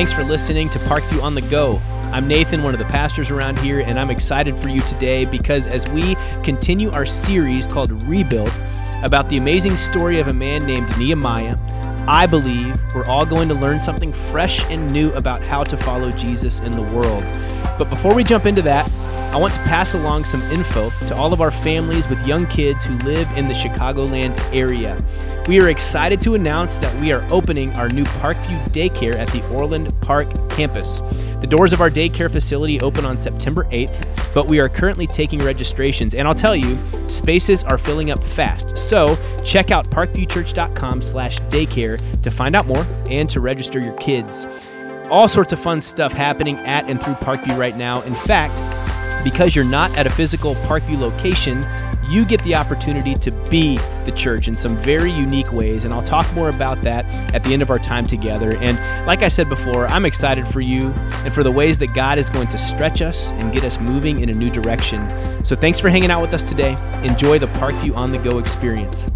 Thanks for listening to Parkview on the Go. I'm Nathan, one of the pastors around here, and I'm excited for you today because as we continue our series called Rebuild about the amazing story of a man named Nehemiah, I believe we're all going to learn something fresh and new about how to follow Jesus in the world. But before we jump into that, I want to pass along some info to all of our families with young kids who live in the Chicagoland area. We are excited to announce that we are opening our new Parkview Daycare at the Orland Park campus. The doors of our daycare facility open on September 8th, but we are currently taking registrations, and I'll tell you, spaces are filling up fast. So check out parkviewchurch.com slash daycare to find out more and to register your kids. All sorts of fun stuff happening at and through Parkview right now. In fact, because you're not at a physical Parkview location, you get the opportunity to be the church in some very unique ways. And I'll talk more about that at the end of our time together. And like I said before, I'm excited for you and for the ways that God is going to stretch us and get us moving in a new direction. So thanks for hanging out with us today. Enjoy the Parkview on the Go experience.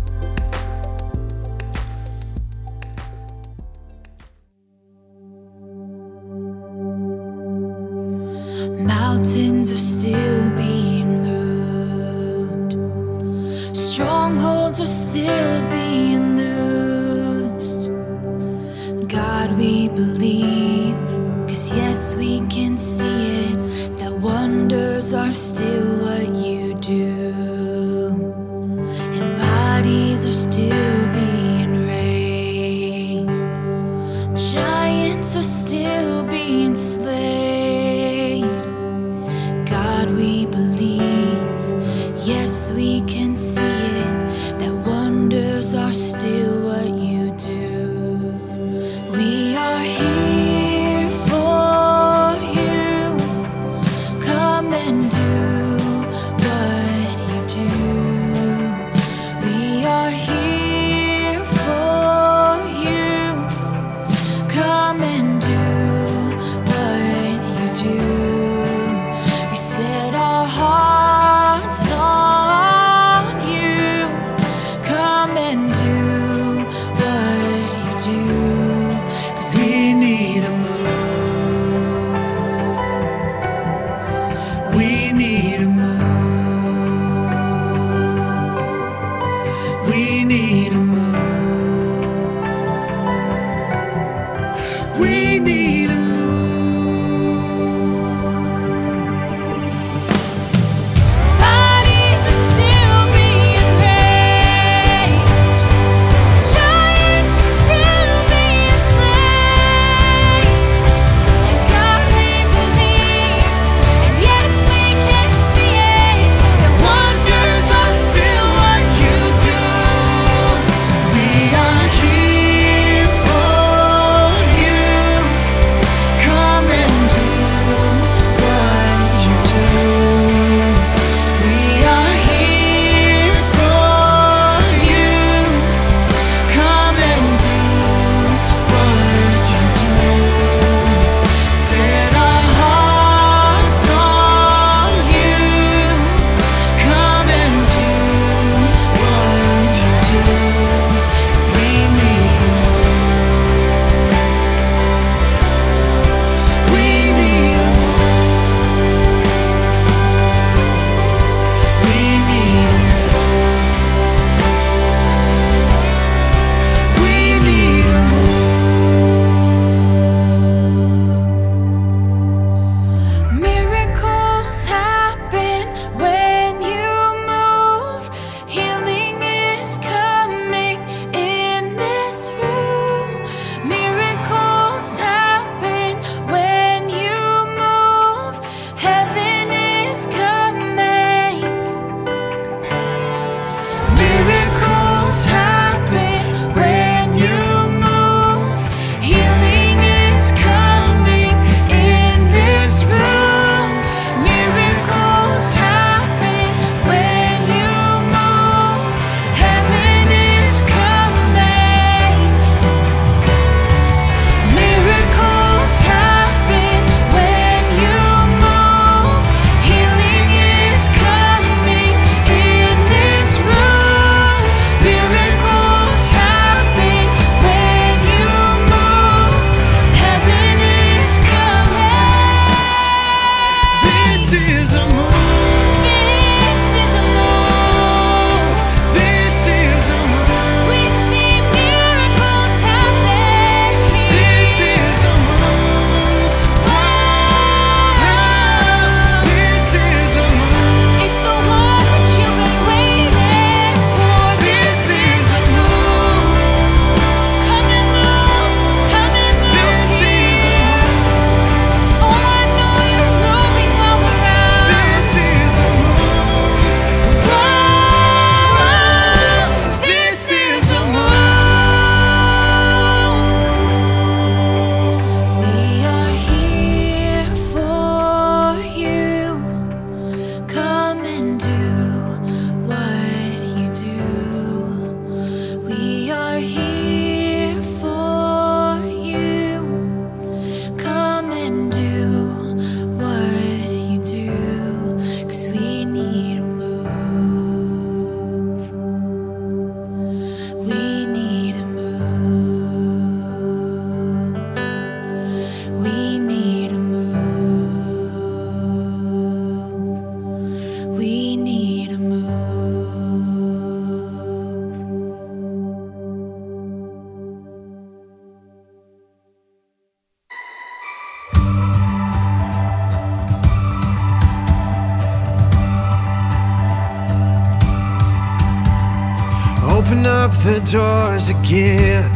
doors again.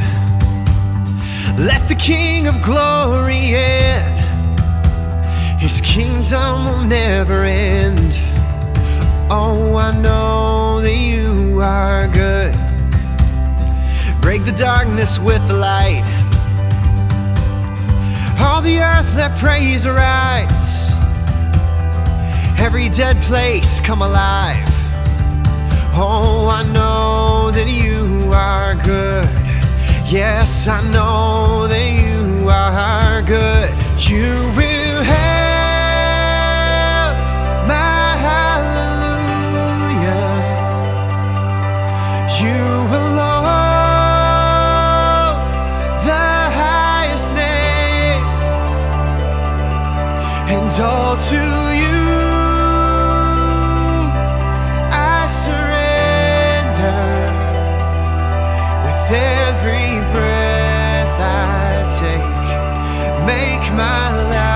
Let the King of Glory in. His kingdom will never end. Oh, I know that you are good. Break the darkness with the light. All the earth that praise arise. Every dead place come alive. Oh, I know that you are good. Yes, I know that you are good. You will have my hallelujah. You will own the highest name and all to my life.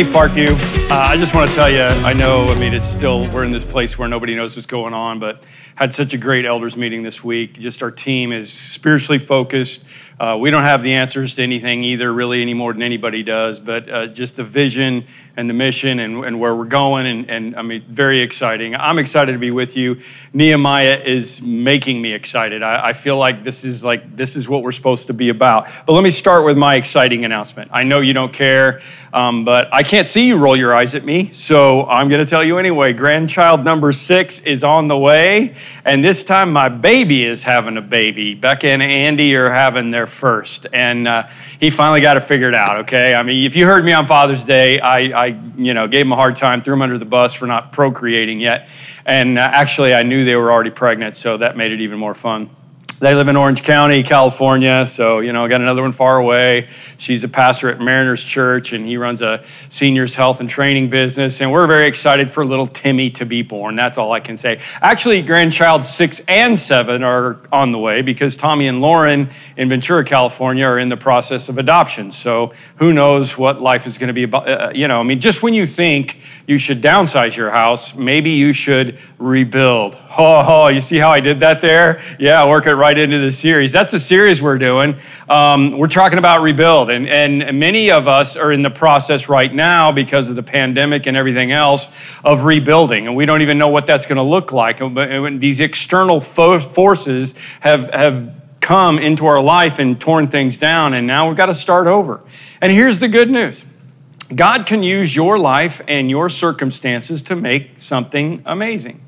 Hey, Parkview. Uh, I just want to tell you, I know, I mean, it's still, we're in this place where nobody knows what's going on, but had such a great elders meeting this week. Just our team is spiritually focused. Uh, we don't have the answers to anything either, really, any more than anybody does, but uh, just the vision and the mission and, and where we're going. And, and I mean, very exciting. I'm excited to be with you. Nehemiah is making me excited. I, I feel like this is like, this is what we're supposed to be about. But let me start with my exciting announcement. I know you don't care um, but I can't see you roll your eyes at me, so I'm going to tell you anyway. Grandchild number six is on the way, and this time my baby is having a baby. Becca and Andy are having their first. And uh, he finally got it figured out, okay? I mean, if you heard me on Father's Day, I, I, you know, gave him a hard time, threw him under the bus for not procreating yet. And uh, actually, I knew they were already pregnant, so that made it even more fun. They live in Orange County, California, so, you know, got another one far away. She's a pastor at Mariners Church, and he runs a seniors health and training business. And we're very excited for little Timmy to be born. That's all I can say. Actually, grandchild six and seven are on the way because Tommy and Lauren in Ventura, California are in the process of adoption. So who knows what life is going to be about. Uh, you know, I mean, just when you think you should downsize your house, maybe you should rebuild. Oh you see how I did that there? Yeah, work it right into the series. That's a series we're doing. Um, we're talking about rebuild, and, and many of us are in the process right now because of the pandemic and everything else of rebuilding, and we don't even know what that's going to look like. These external fo- forces have, have come into our life and torn things down, and now we've got to start over. And here's the good news God can use your life and your circumstances to make something amazing.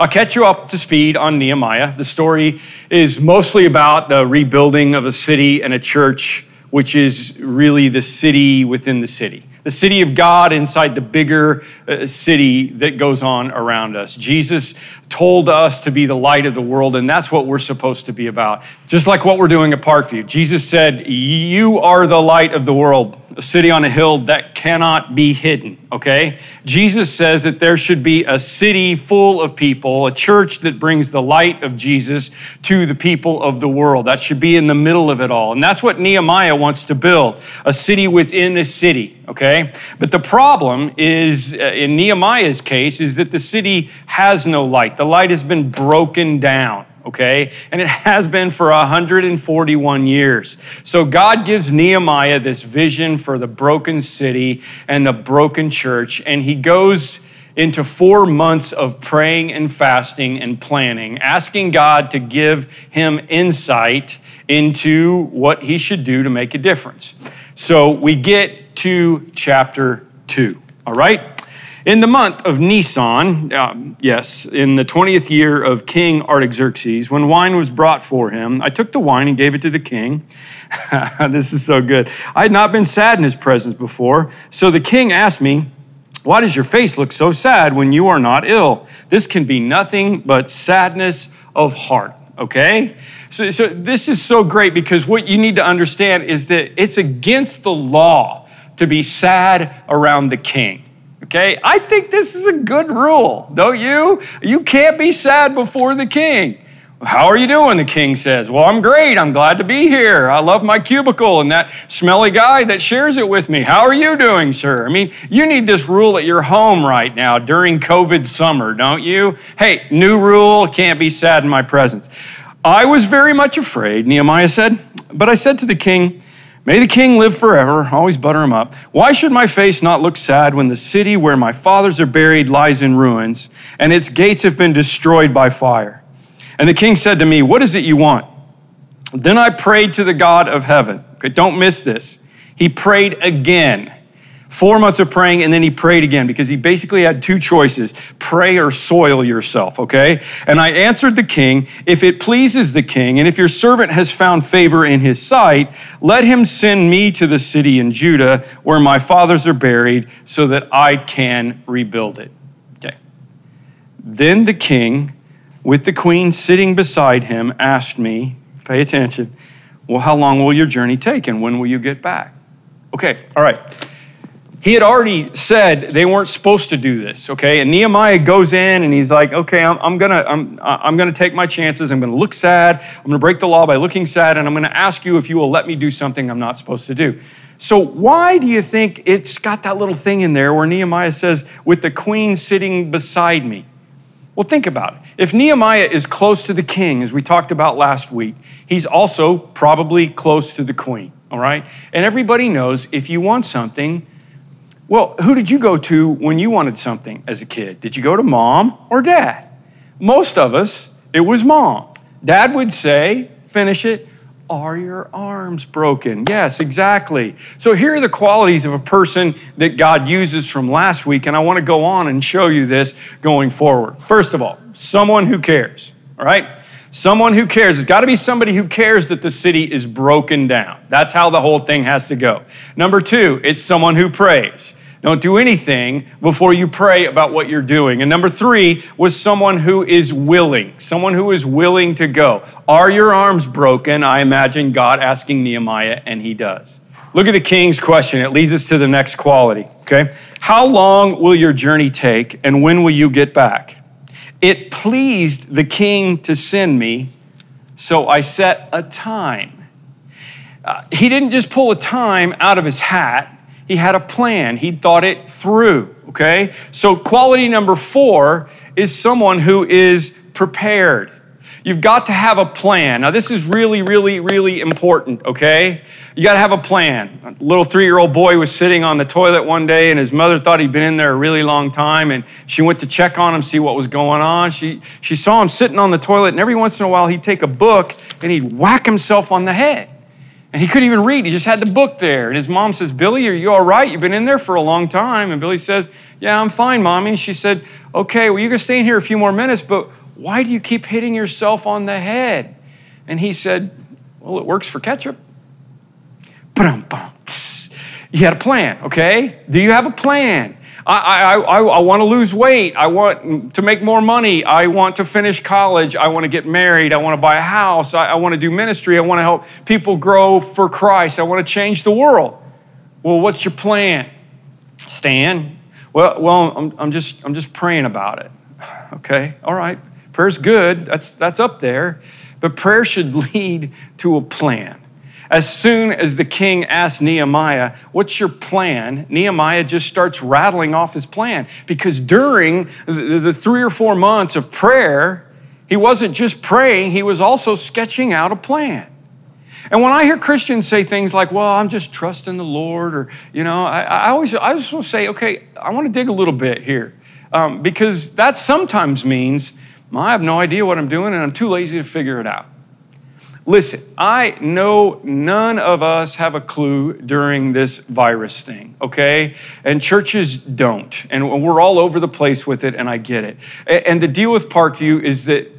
I'll catch you up to speed on Nehemiah. The story is mostly about the rebuilding of a city and a church, which is really the city within the city the city of God inside the bigger uh, city that goes on around us. Jesus told us to be the light of the world, and that's what we're supposed to be about. Just like what we're doing at Parkview. Jesus said, You are the light of the world, a city on a hill that cannot be hidden, okay? Jesus says that there should be a city full of people, a church that brings the light of Jesus to the people of the world. That should be in the middle of it all. And that's what Nehemiah wants to build a city within a city okay? But the problem is, uh, in Nehemiah's case, is that the city has no light. The light has been broken down, okay? And it has been for 141 years. So God gives Nehemiah this vision for the broken city and the broken church, and he goes into four months of praying and fasting and planning, asking God to give him insight into what he should do to make a difference. So we get to chapter 2. All right? In the month of Nisan, um, yes, in the 20th year of King Artaxerxes, when wine was brought for him, I took the wine and gave it to the king. this is so good. I had not been sad in his presence before. So the king asked me, Why does your face look so sad when you are not ill? This can be nothing but sadness of heart, okay? So, so this is so great because what you need to understand is that it's against the law to be sad around the king. Okay? I think this is a good rule, don't you? You can't be sad before the king. How are you doing? The king says. Well, I'm great. I'm glad to be here. I love my cubicle and that smelly guy that shares it with me. How are you doing, sir? I mean, you need this rule at your home right now during COVID summer, don't you? Hey, new rule can't be sad in my presence. I was very much afraid, Nehemiah said, but I said to the king, May the king live forever. Always butter him up. Why should my face not look sad when the city where my fathers are buried lies in ruins and its gates have been destroyed by fire? And the king said to me, What is it you want? Then I prayed to the God of heaven. Okay, don't miss this. He prayed again. Four months of praying, and then he prayed again because he basically had two choices pray or soil yourself, okay? And I answered the king, If it pleases the king, and if your servant has found favor in his sight, let him send me to the city in Judah where my fathers are buried so that I can rebuild it. Okay. Then the king, with the queen sitting beside him, asked me, Pay attention, well, how long will your journey take and when will you get back? Okay, all right. He had already said they weren't supposed to do this, okay? And Nehemiah goes in and he's like, okay, I'm, I'm gonna, I'm, I'm gonna take my chances. I'm gonna look sad. I'm gonna break the law by looking sad, and I'm gonna ask you if you will let me do something I'm not supposed to do. So, why do you think it's got that little thing in there where Nehemiah says, with the queen sitting beside me? Well, think about it. If Nehemiah is close to the king, as we talked about last week, he's also probably close to the queen, all right? And everybody knows if you want something, well, who did you go to when you wanted something as a kid? Did you go to mom or dad? Most of us, it was mom. Dad would say, finish it, are your arms broken? Yes, exactly. So here are the qualities of a person that God uses from last week, and I want to go on and show you this going forward. First of all, someone who cares, all right? Someone who cares. It's got to be somebody who cares that the city is broken down. That's how the whole thing has to go. Number two, it's someone who prays. Don't do anything before you pray about what you're doing. And number three was someone who is willing, someone who is willing to go. Are your arms broken? I imagine God asking Nehemiah, and he does. Look at the king's question. It leads us to the next quality. Okay. How long will your journey take, and when will you get back? It pleased the king to send me, so I set a time. Uh, he didn't just pull a time out of his hat. He had a plan. He thought it through, okay? So, quality number four is someone who is prepared. You've got to have a plan. Now, this is really, really, really important, okay? You got to have a plan. A little three year old boy was sitting on the toilet one day, and his mother thought he'd been in there a really long time, and she went to check on him, see what was going on. She, she saw him sitting on the toilet, and every once in a while, he'd take a book and he'd whack himself on the head. And he couldn't even read. He just had the book there. And his mom says, Billy, are you all right? You've been in there for a long time. And Billy says, Yeah, I'm fine, mommy. She said, Okay, well, you can stay in here a few more minutes, but why do you keep hitting yourself on the head? And he said, Well, it works for ketchup. You had a plan, okay? Do you have a plan? I, I, I, I want to lose weight. I want to make more money. I want to finish college. I want to get married. I want to buy a house. I, I want to do ministry. I want to help people grow for Christ. I want to change the world. Well, what's your plan? Stan? Well, well I'm, I'm, just, I'm just praying about it. Okay, all right. Prayer's good. That's, that's up there. But prayer should lead to a plan. As soon as the king asks Nehemiah, What's your plan? Nehemiah just starts rattling off his plan because during the three or four months of prayer, he wasn't just praying, he was also sketching out a plan. And when I hear Christians say things like, well, I'm just trusting the Lord, or, you know, I, I always, I just want to say, okay, I want to dig a little bit here. Um, because that sometimes means, I have no idea what I'm doing and I'm too lazy to figure it out. Listen, I know none of us have a clue during this virus thing, okay? And churches don't. And we're all over the place with it, and I get it. And the deal with Parkview is that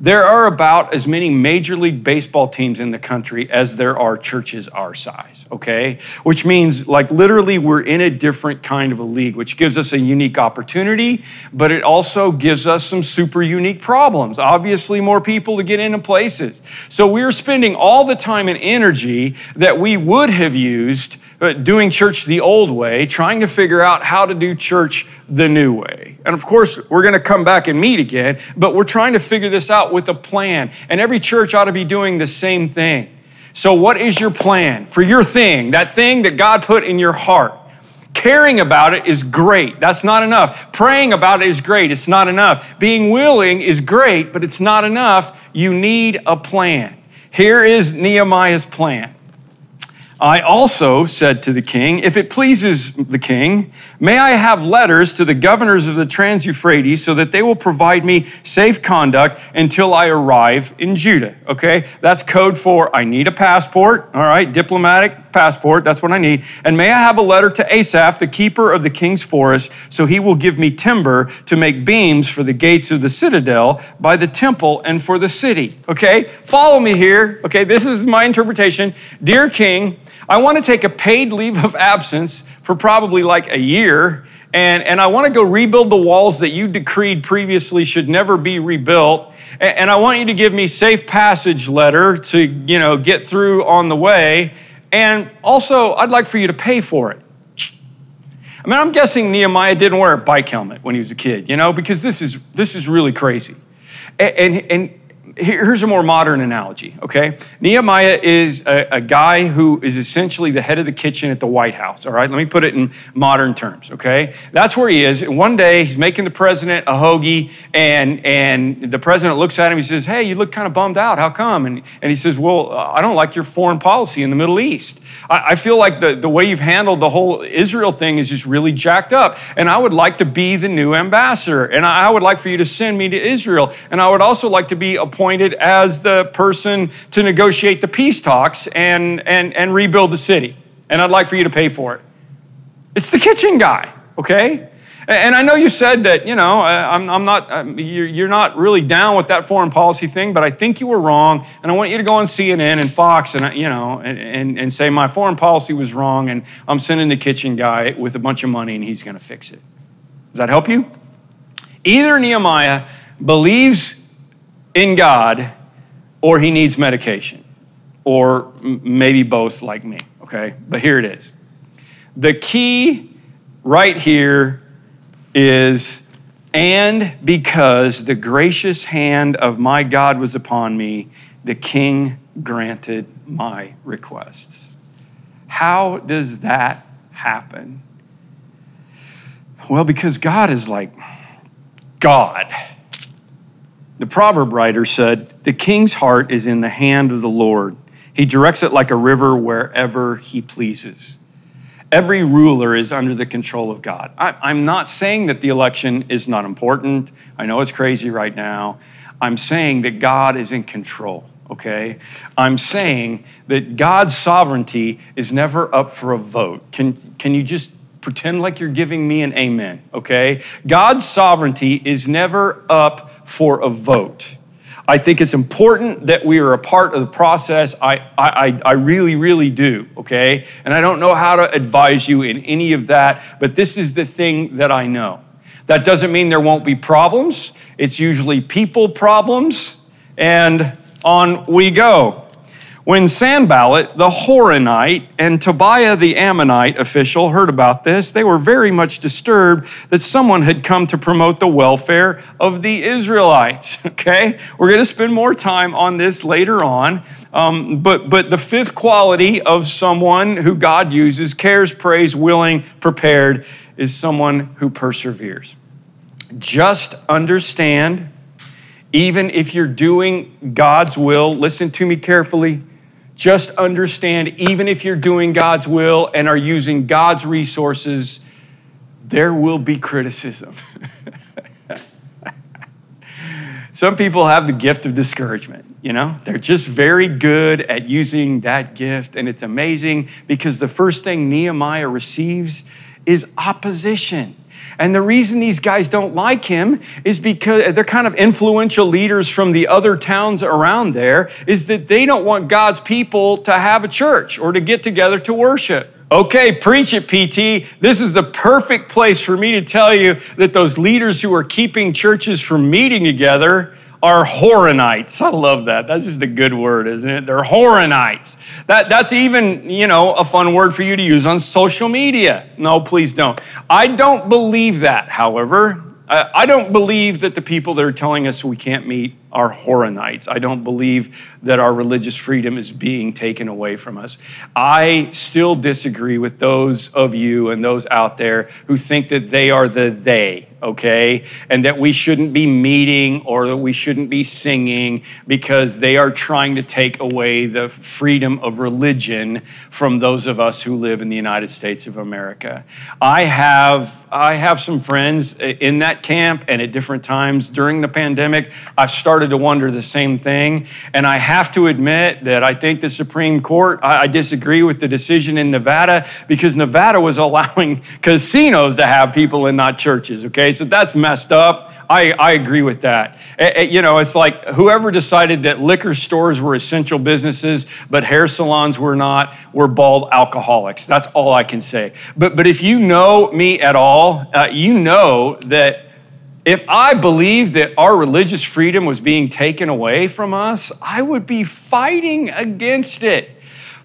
there are about as many Major League Baseball teams in the country as there are churches our size, okay? Which means, like, literally, we're in a different kind of a league, which gives us a unique opportunity, but it also gives us some super unique problems. Obviously, more people to get into places. So we're spending all the time and energy that we would have used Uh, doing church the old way, trying to figure out how to do church the new way. And of course, we're going to come back and meet again, but we're trying to figure this out with a plan. And every church ought to be doing the same thing. So, what is your plan for your thing, that thing that God put in your heart? Caring about it is great. That's not enough. Praying about it is great. It's not enough. Being willing is great, but it's not enough. You need a plan. Here is Nehemiah's plan. I also said to the king, If it pleases the king, may I have letters to the governors of the Trans Euphrates so that they will provide me safe conduct until I arrive in Judah. Okay, that's code for I need a passport, all right, diplomatic passport, that's what I need. And may I have a letter to Asaph, the keeper of the king's forest, so he will give me timber to make beams for the gates of the citadel by the temple and for the city. Okay, follow me here. Okay, this is my interpretation. Dear king, I want to take a paid leave of absence for probably like a year, and, and I want to go rebuild the walls that you decreed previously should never be rebuilt. And, and I want you to give me safe passage letter to, you know, get through on the way. And also, I'd like for you to pay for it. I mean, I'm guessing Nehemiah didn't wear a bike helmet when he was a kid, you know, because this is, this is really crazy. And, and, and here's a more modern analogy, okay? Nehemiah is a, a, guy who is essentially the head of the kitchen at the White House, all right? Let me put it in modern terms, okay? That's where he is. one day, he's making the president a hoagie, and, and the president looks at him, and he says, Hey, you look kind of bummed out. How come? And, and he says, Well, uh, I don't like your foreign policy in the Middle East. I, I feel like the, the way you've handled the whole Israel thing is just really jacked up, and I would like to be the new ambassador, and I, I would like for you to send me to Israel, and I would also like to be appointed as the person to negotiate the peace talks and, and, and rebuild the city. And I'd like for you to pay for it. It's the kitchen guy, okay? And I know you said that, you know, I'm, I'm not, you're not really down with that foreign policy thing, but I think you were wrong. And I want you to go on CNN and Fox and, you know, and, and say my foreign policy was wrong and I'm sending the kitchen guy with a bunch of money and he's going to fix it. Does that help you? Either Nehemiah believes in God or he needs medication, or maybe both, like me, okay? But here it is. The key right here is, and because the gracious hand of my God was upon me, the king granted my requests. How does that happen? Well, because God is like God. The proverb writer said, The king's heart is in the hand of the Lord. He directs it like a river wherever he pleases. Every ruler is under the control of God. I, am not saying that the election is not important. I know it's crazy right now. I'm saying that God is in control, okay? I'm saying that God's sovereignty is never up for a vote. Can, can you just pretend like you're giving me an amen, okay? God's sovereignty is never up for a vote. I think it's important that we are a part of the process. I, I, I really, really do, okay? And I don't know how to advise you in any of that, but this is the thing that I know. That doesn't mean there won't be problems. It's usually people problems, and on we go. When Sanballat, the Horonite, and Tobiah, the Ammonite official, heard about this, they were very much disturbed that someone had come to promote the welfare of the Israelites. Okay? We're going to spend more time on this later on. Um, but, but the fifth quality of someone who God uses, cares, prays, willing, prepared, is someone who perseveres. Just understand, even if you're doing God's will, listen to me carefully just understand, even if you're doing God's will and are using God's resources, there will be criticism. Some people have the gift of discouragement, you know? They're just very good at using that gift, and it's amazing because the first thing Nehemiah receives is opposition. And the reason these guys don't like him is because they're kind of influential leaders from the other towns around there, is that they don't want God's people to have a church or to get together to worship. Okay, preach it, PT. This is the perfect place for me to tell you that those leaders who are keeping churches from meeting together are Horonites. I love that. That's just a good word, isn't it? They're Horonites. That, that's even, you know, a fun word for you to use on social media. No, please don't. I don't believe that, however. I don't believe that the people that are telling us we can't meet are Horonites. I don't believe that our religious freedom is being taken away from us. I still disagree with those of you and those out there who think that they are the they okay? And that we shouldn't be meeting or that we shouldn't be singing because they are trying to take away the freedom of religion from those of us who live in the United States of America. I have I have some friends in that camp and at different times during the pandemic I've started to wonder the same thing and I have to admit that I think the Supreme Court I, I disagree with the decision in Nevada because Nevada was allowing casinos to have people and not churches, okay? Okay, so that's messed up. I, I agree with that. It, it, you know, it's like whoever decided that liquor stores were essential businesses, but hair salons were not, were bald alcoholics. That's all I can say. But, but if you know me at all, uh, you know that if I believed that our religious freedom was being taken away from us, I would be fighting against it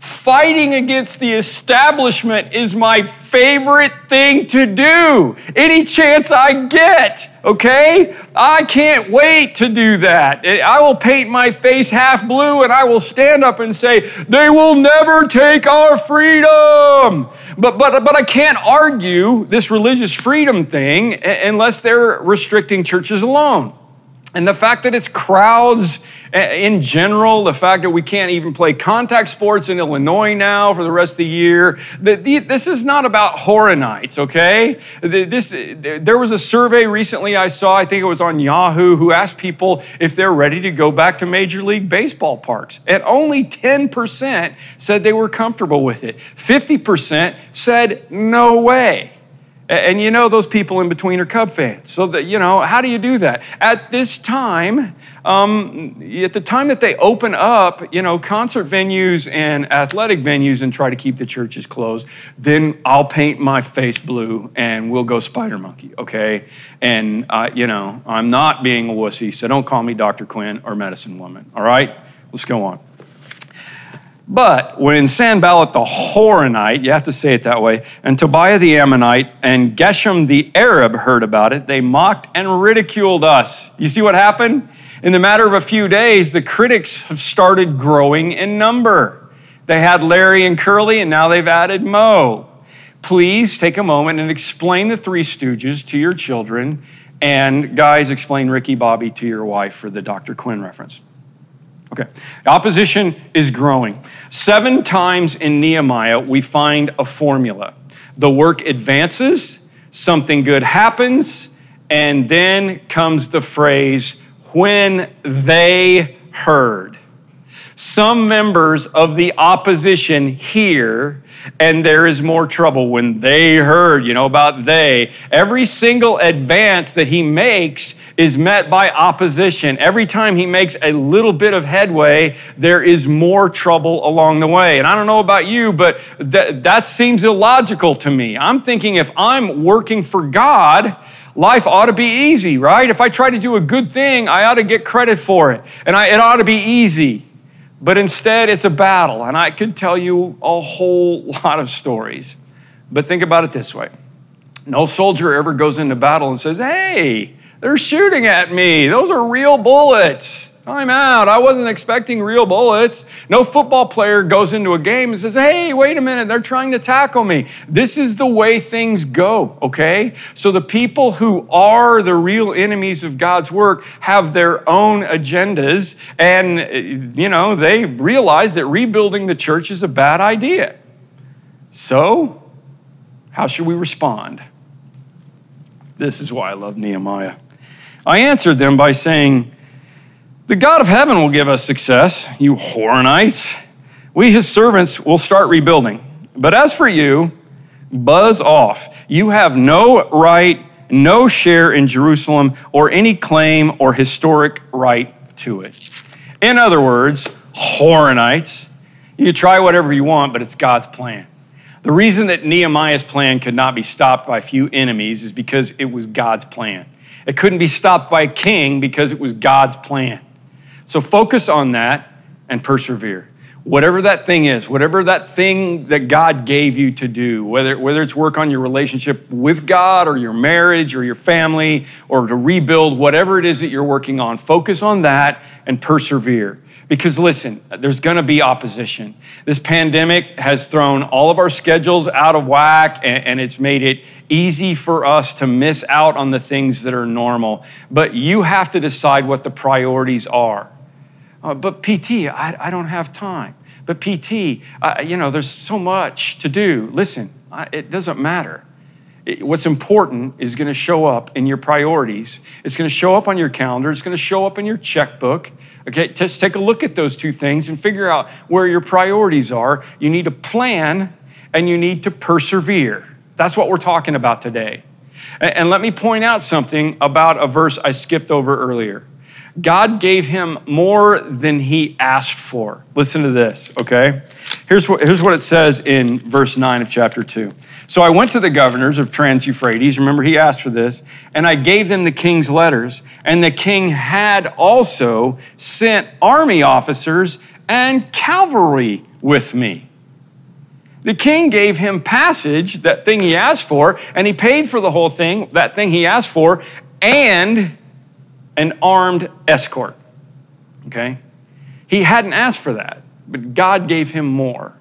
Fighting against the establishment is my favorite thing to do. Any chance I get, okay? I can't wait to do that. Eh, I will paint my face half blue and I will stand up and say, they will never take our freedom. But, but, but I can't argue this religious freedom thing unless they're restricting churches alone. And the fact that it's crowds eh, in general, the fact that we can't even play contact sports in Illinois now for the rest of the year, this is not about Horonites, okay? This, there was a survey recently I saw, I think it was on Yahoo, who asked people if they're ready to go back to Major League Baseball parks. And only 10% said they were comfortable with it. 50% said no way. And you know, those people in between are Cub fans. So that, you know, how do you do that? At this time, um, at the time that they open up, you know, concert venues and athletic venues and try to keep the churches closed, then I'll paint my face blue and we'll go spider monkey, okay? And, uh, you know, I'm not being a wussy, so don't call me Dr. Quinn or medicine woman, all right? Let's go on. But when Sanballat the Horonite, you have to say it that way, and Tobiah the Ammonite and Geshem the Arab heard about it, they mocked and ridiculed us. You see what happened? In the matter of a few days, the critics have started growing in number. They had Larry and Curly, and now they've added Moe. Please take a moment and explain the Three Stooges to your children, and guys, explain Ricky Bobby to your wife for the Dr. Quinn reference. Okay. Opposition is growing. Seven times in Nehemiah, we find a formula. The work advances, something good happens, and then comes the phrase, when they heard. Some members of the opposition hear, and there is more trouble when they heard, you know, about they. Every single advance that he makes is met by opposition. Every time he makes a little bit of headway, there is more trouble along the way. And I don't know about you, but that, that seems illogical to me. I'm thinking if I'm working for God, life ought to be easy, right? If I try to do a good thing, I ought to get credit for it. And I, it ought to be easy. But instead, it's a battle. And I could tell you a whole lot of stories. But think about it this way no soldier ever goes into battle and says, Hey, they're shooting at me. Those are real bullets. I'm out. I wasn't expecting real bullets. No football player goes into a game and says, Hey, wait a minute. They're trying to tackle me. This is the way things go, okay? So the people who are the real enemies of God's work have their own agendas and, you know, they realize that rebuilding the church is a bad idea. So, how should we respond? This is why I love Nehemiah. I answered them by saying, The God of heaven will give us success, you Horonites. We, his servants, will start rebuilding. But as for you, buzz off. You have no right, no share in Jerusalem, or any claim or historic right to it. In other words, Horonites, you try whatever you want, but it's God's plan. The reason that Nehemiah's plan could not be stopped by a few enemies is because it was God's plan. It couldn't be stopped by a king because it was God's plan. So focus on that and persevere. Whatever that thing is, whatever that thing that God gave you to do, whether, whether it's work on your relationship with God or your marriage or your family or to rebuild whatever it is that you're working on, focus on that and persevere. Because listen, there's going to be opposition. This pandemic has thrown all of our schedules out of whack and, and, it's made it easy for us to miss out on the things that are normal. But you have to decide what the priorities are. Uh, but PT, I, I, don't have time. But PT, uh, you know, there's so much to do. Listen, I, it doesn't matter. It, what's important is going to show up in your priorities. It's going to show up on your calendar. It's going to show up in your checkbook. Okay, just take a look at those two things and figure out where your priorities are. You need to plan and you need to persevere. That's what we're talking about today. And let me point out something about a verse I skipped over earlier. God gave him more than he asked for. Listen to this, okay? Here's what, here's what it says in verse 9 of chapter 2. So I went to the governors of Trans Euphrates, remember he asked for this, and I gave them the king's letters. And the king had also sent army officers and cavalry with me. The king gave him passage, that thing he asked for, and he paid for the whole thing, that thing he asked for, and an armed escort. Okay? He hadn't asked for that, but God gave him more.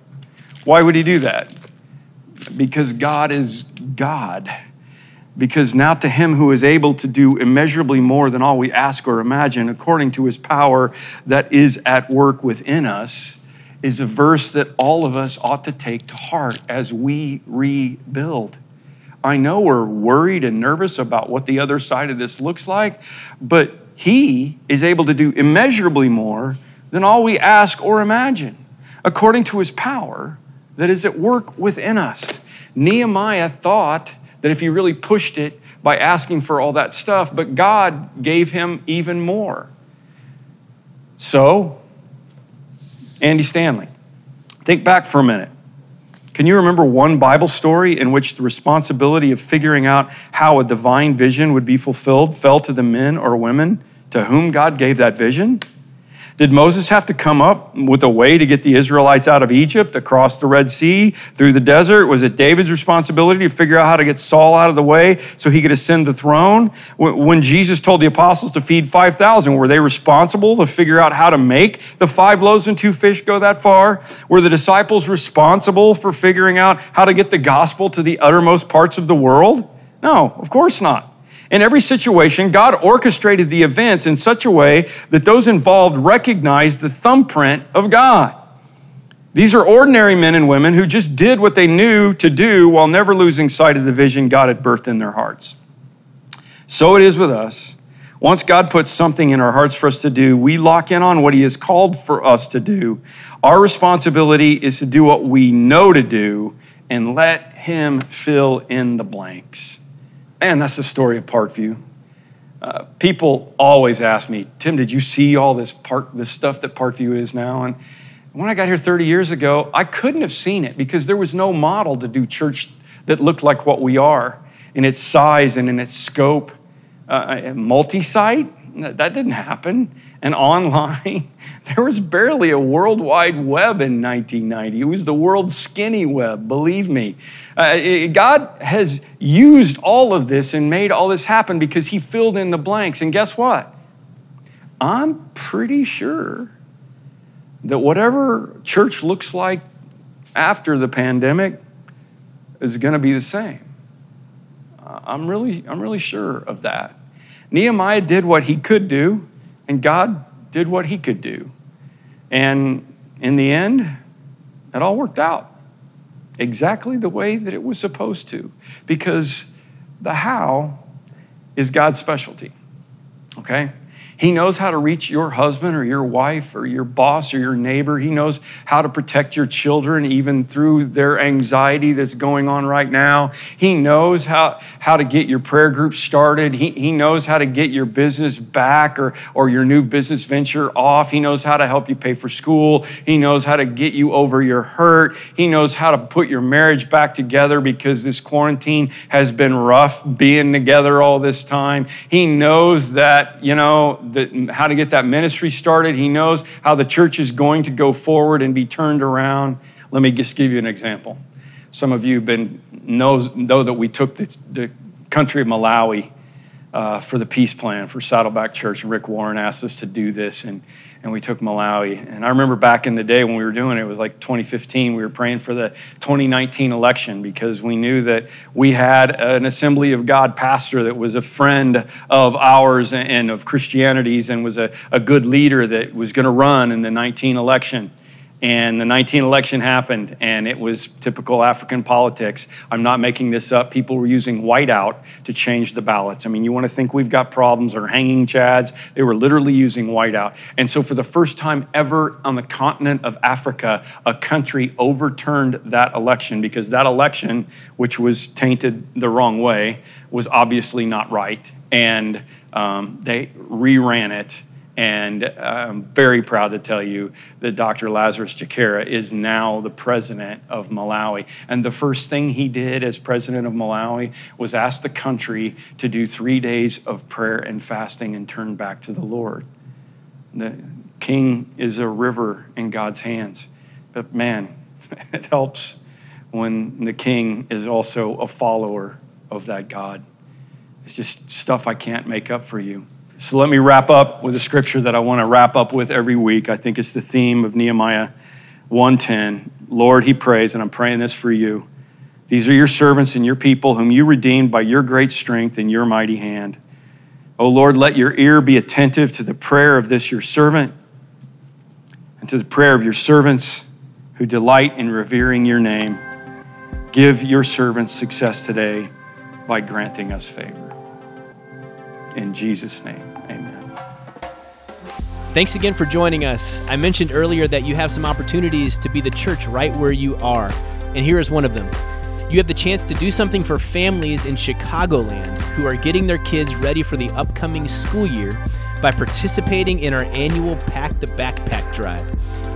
Why would he do that? Because God is God. Because now to him who is able to do immeasurably more than all we ask or imagine, according to his power that is at work within us, is a verse that all of us ought to take to heart as we rebuild. I know we're worried and nervous about what the other side of this looks like, but He is able to do immeasurably more than all we ask or imagine, according to His power that is at work within us. Nehemiah thought that if he really pushed it by asking for all that stuff, but God gave him even more. So, Andy Stanley. Think back for a minute. Can you remember one Bible story in which the responsibility of figuring out how a divine vision would be fulfilled fell to the men or women to whom God gave that vision? Did Moses have to come up with a way to get the Israelites out of Egypt, across the Red Sea, through the desert? Was it David's responsibility to figure out how to get Saul out of the way so he could ascend the throne? When Jesus told the apostles to feed 5,000, were they responsible to figure out how to make the five loaves and two fish go that far? Were the disciples responsible for figuring out how to get the gospel to the uttermost parts of the world? No, of course not. In every situation, God orchestrated the events in such a way that those involved recognized the thumbprint of God. These are ordinary men and women who just did what they knew to do while never losing sight of the vision God had birthed in their hearts. So it is with us. Once God puts something in our hearts for us to do, we lock in on what He has called for us to do. Our responsibility is to do what we know to do and let Him fill in the blanks. Man, that's the story of Parkview. Uh, people always ask me, Tim, did you see all this park, this stuff that Parkview is now? And when I got here 30 years ago, I couldn't have seen it because there was no model to do church that looked like what we are in its size and in its scope. Uh, multi site, that didn't happen. And online, there was barely a World Wide Web in 1990. It was the world's skinny web, believe me. Uh, God has used all of this and made all this happen because He filled in the blanks. And guess what? I'm pretty sure that whatever church looks like after the pandemic is going to be the same. I'm really, I'm really sure of that. Nehemiah did what he could do, and God did what he could do. And in the end, it all worked out exactly the way that it was supposed to because the how is God's specialty. Okay? He knows how to reach your husband or your wife or your boss or your neighbor. He knows how to protect your children even through their anxiety that's going on right now. He knows how, how to get your prayer group started. He, he knows how to get your business back or, or your new business venture off. He knows how to help you pay for school. He knows how to get you over your hurt. He knows how to put your marriage back together because this quarantine has been rough being together all this time. He knows that, you know, the, how to get that ministry started. He knows how the church is going to go forward and be turned around. Let me just give you an example. Some of you been know, know that we took the, the country of Malawi uh, for the peace plan for Saddleback Church. Rick Warren asked us to do this, and and we took Malawi. And I remember back in the day when we were doing it, it was like 2015, we were praying for the 2019 election because we knew that we had an Assembly of God pastor that was a friend of ours and of Christianity's and was a, a good leader that was going to run in the 19 election and the 19 election happened and it was typical african politics. I'm not making this up. People were using whiteout to change the ballots. I mean you want to think we've got problems or hanging chads? They were literally using whiteout. And so for the first time ever on the continent of africa a country overturned that election because that election which was tainted the wrong way was obviously not right. And um, they reran it and I'm very proud to tell you that Dr. Lazarus Chakwera is now the president of Malawi. And the first thing he did as president of Malawi was ask the country to do three days of prayer and fasting and turn back to the Lord. The king is a river in God's hands. But man, it helps when the king is also a follower of that God. It's just stuff I can't make up for you. So let me wrap up with a scripture that I want to wrap up with every week. I think it's the theme of Nehemiah 110. Lord, he prays, and I'm praying this for you. These are your servants and your people, whom you redeemed by your great strength and your mighty hand. O Lord, let your ear be attentive to the prayer of this your servant and to the prayer of your servants who delight in revering your name. Give your servants success today by granting us favor. In Jesus' name. Thanks again for joining us. I mentioned earlier that you have some opportunities to be the church right where you are, and here is one of them. You have the chance to do something for families in Chicagoland who are getting their kids ready for the upcoming school year by participating in our annual Pack the Backpack Drive.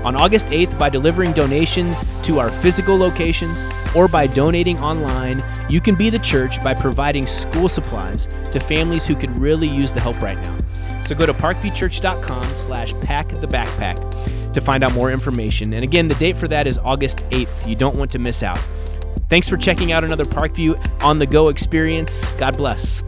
On August 8th, by delivering donations to our physical locations or by donating online, you can be the church by providing school supplies to families who could really use the help right now. So go to parkviewchurch.com slash pack the backpack to find out more information. And again, the date for that is August 8th. You don't want to miss out. Thanks for checking out another Parkview on the Go experience. God bless.